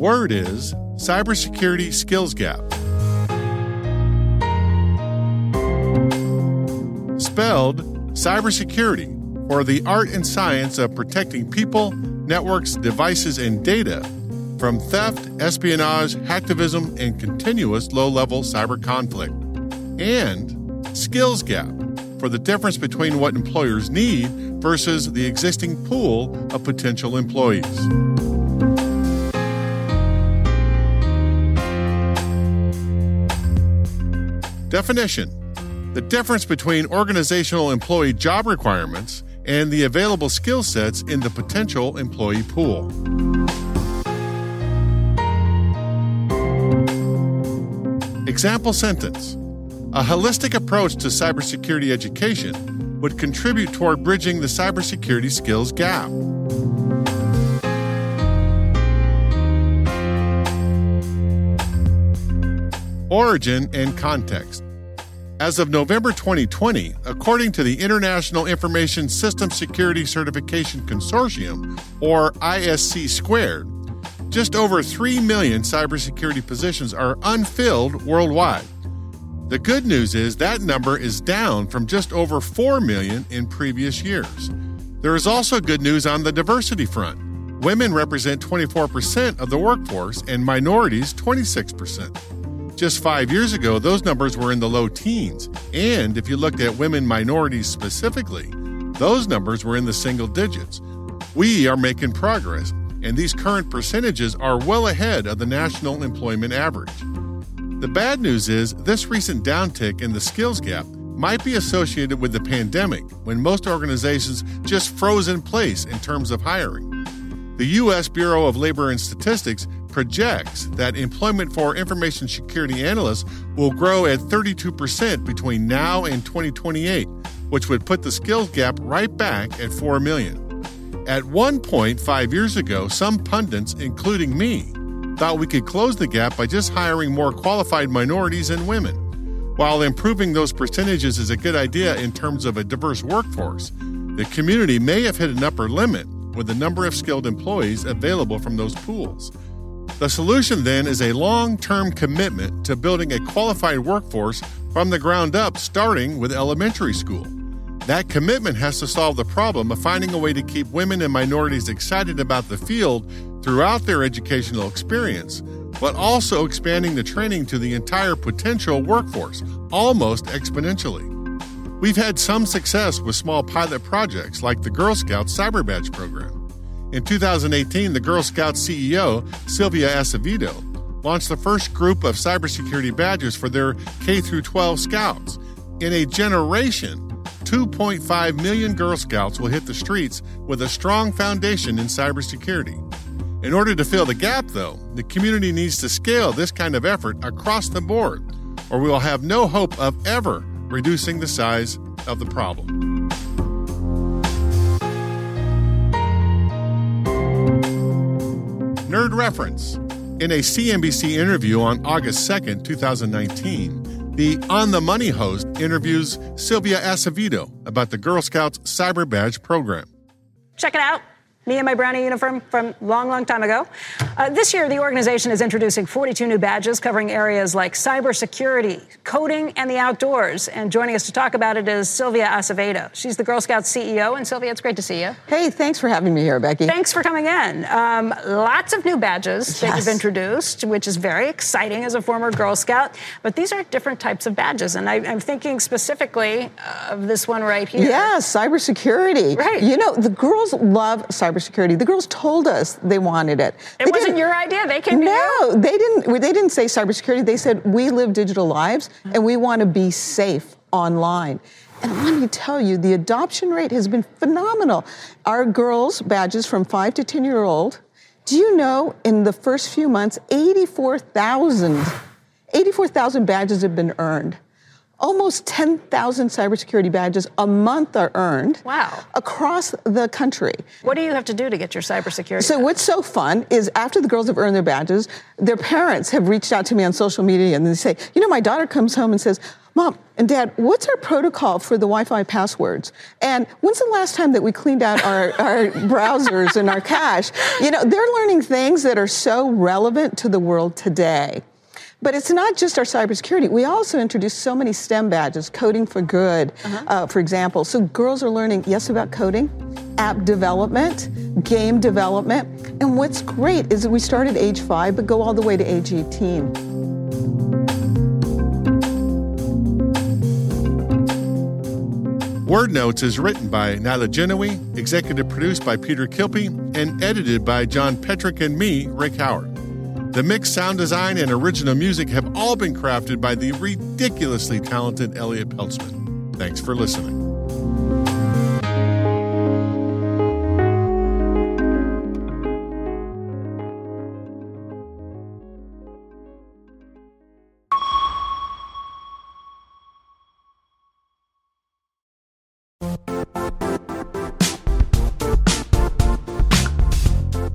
Word is cybersecurity skills gap. Spelled cybersecurity, or the art and science of protecting people, networks, devices, and data from theft, espionage, hacktivism, and continuous low level cyber conflict. And skills gap for the difference between what employers need versus the existing pool of potential employees. Definition The difference between organizational employee job requirements and the available skill sets in the potential employee pool. Example sentence A holistic approach to cybersecurity education would contribute toward bridging the cybersecurity skills gap. Origin and context. As of November 2020, according to the International Information System Security Certification Consortium, or ISC squared, just over 3 million cybersecurity positions are unfilled worldwide. The good news is that number is down from just over 4 million in previous years. There is also good news on the diversity front. Women represent 24% of the workforce and minorities 26%. Just five years ago, those numbers were in the low teens. And if you looked at women minorities specifically, those numbers were in the single digits. We are making progress, and these current percentages are well ahead of the national employment average. The bad news is this recent downtick in the skills gap might be associated with the pandemic when most organizations just froze in place in terms of hiring. The U.S. Bureau of Labor and Statistics projects that employment for information security analysts will grow at 32% between now and 2028, which would put the skills gap right back at 4 million. At one point, five years ago, some pundits, including me, thought we could close the gap by just hiring more qualified minorities and women. While improving those percentages is a good idea in terms of a diverse workforce, the community may have hit an upper limit with the number of skilled employees available from those pools. The solution then is a long term commitment to building a qualified workforce from the ground up, starting with elementary school. That commitment has to solve the problem of finding a way to keep women and minorities excited about the field throughout their educational experience, but also expanding the training to the entire potential workforce almost exponentially. We've had some success with small pilot projects like the Girl Scouts Cyber Badge program. In 2018, the Girl Scouts CEO, Sylvia Acevedo, launched the first group of cybersecurity badges for their K 12 scouts. In a generation, 2.5 million Girl Scouts will hit the streets with a strong foundation in cybersecurity. In order to fill the gap, though, the community needs to scale this kind of effort across the board, or we will have no hope of ever reducing the size of the problem. Nerd Reference. In a CNBC interview on August 2nd, 2019, the On the Money host interviews Sylvia Acevedo about the Girl Scouts Cyber Badge program. Check it out me in my brownie uniform from long, long time ago. Uh, this year, the organization is introducing 42 new badges covering areas like cybersecurity, coding, and the outdoors. And joining us to talk about it is Sylvia Acevedo. She's the Girl Scouts CEO. And Sylvia, it's great to see you. Hey, thanks for having me here, Becky. Thanks for coming in. Um, lots of new badges yes. that you've introduced, which is very exciting as a former Girl Scout. But these are different types of badges. And I, am thinking specifically of this one right here. Yeah, cybersecurity. Right. You know, the girls love cybersecurity cybersecurity. The girls told us they wanted it. It they wasn't your idea. They came no, they didn't. They didn't say cybersecurity. They said we live digital lives and we want to be safe online. And let me tell you, the adoption rate has been phenomenal. Our girls' badges from five to 10 year old, do you know in the first few months, 84,000, 84,000 badges have been earned almost 10,000 cybersecurity badges a month are earned. Wow. Across the country. What do you have to do to get your cybersecurity? So, badge? what's so fun is after the girls have earned their badges, their parents have reached out to me on social media and they say, you know, my daughter comes home and says, Mom and Dad, what's our protocol for the Wi Fi passwords? And when's the last time that we cleaned out our, our browsers and our cache? You know, they're learning things that are so relevant to the world today. But it's not just our cybersecurity. We also introduced so many STEM badges, coding for good, uh-huh. uh, for example. So girls are learning, yes, about coding, app development, game development. And what's great is that we start at age five, but go all the way to age 18. Word Notes is written by Nyla Genowie, executive produced by Peter Kilpe, and edited by John Petrik and me, Rick Howard. The mix, sound design, and original music have all been crafted by the ridiculously talented Elliott Peltzman. Thanks for listening.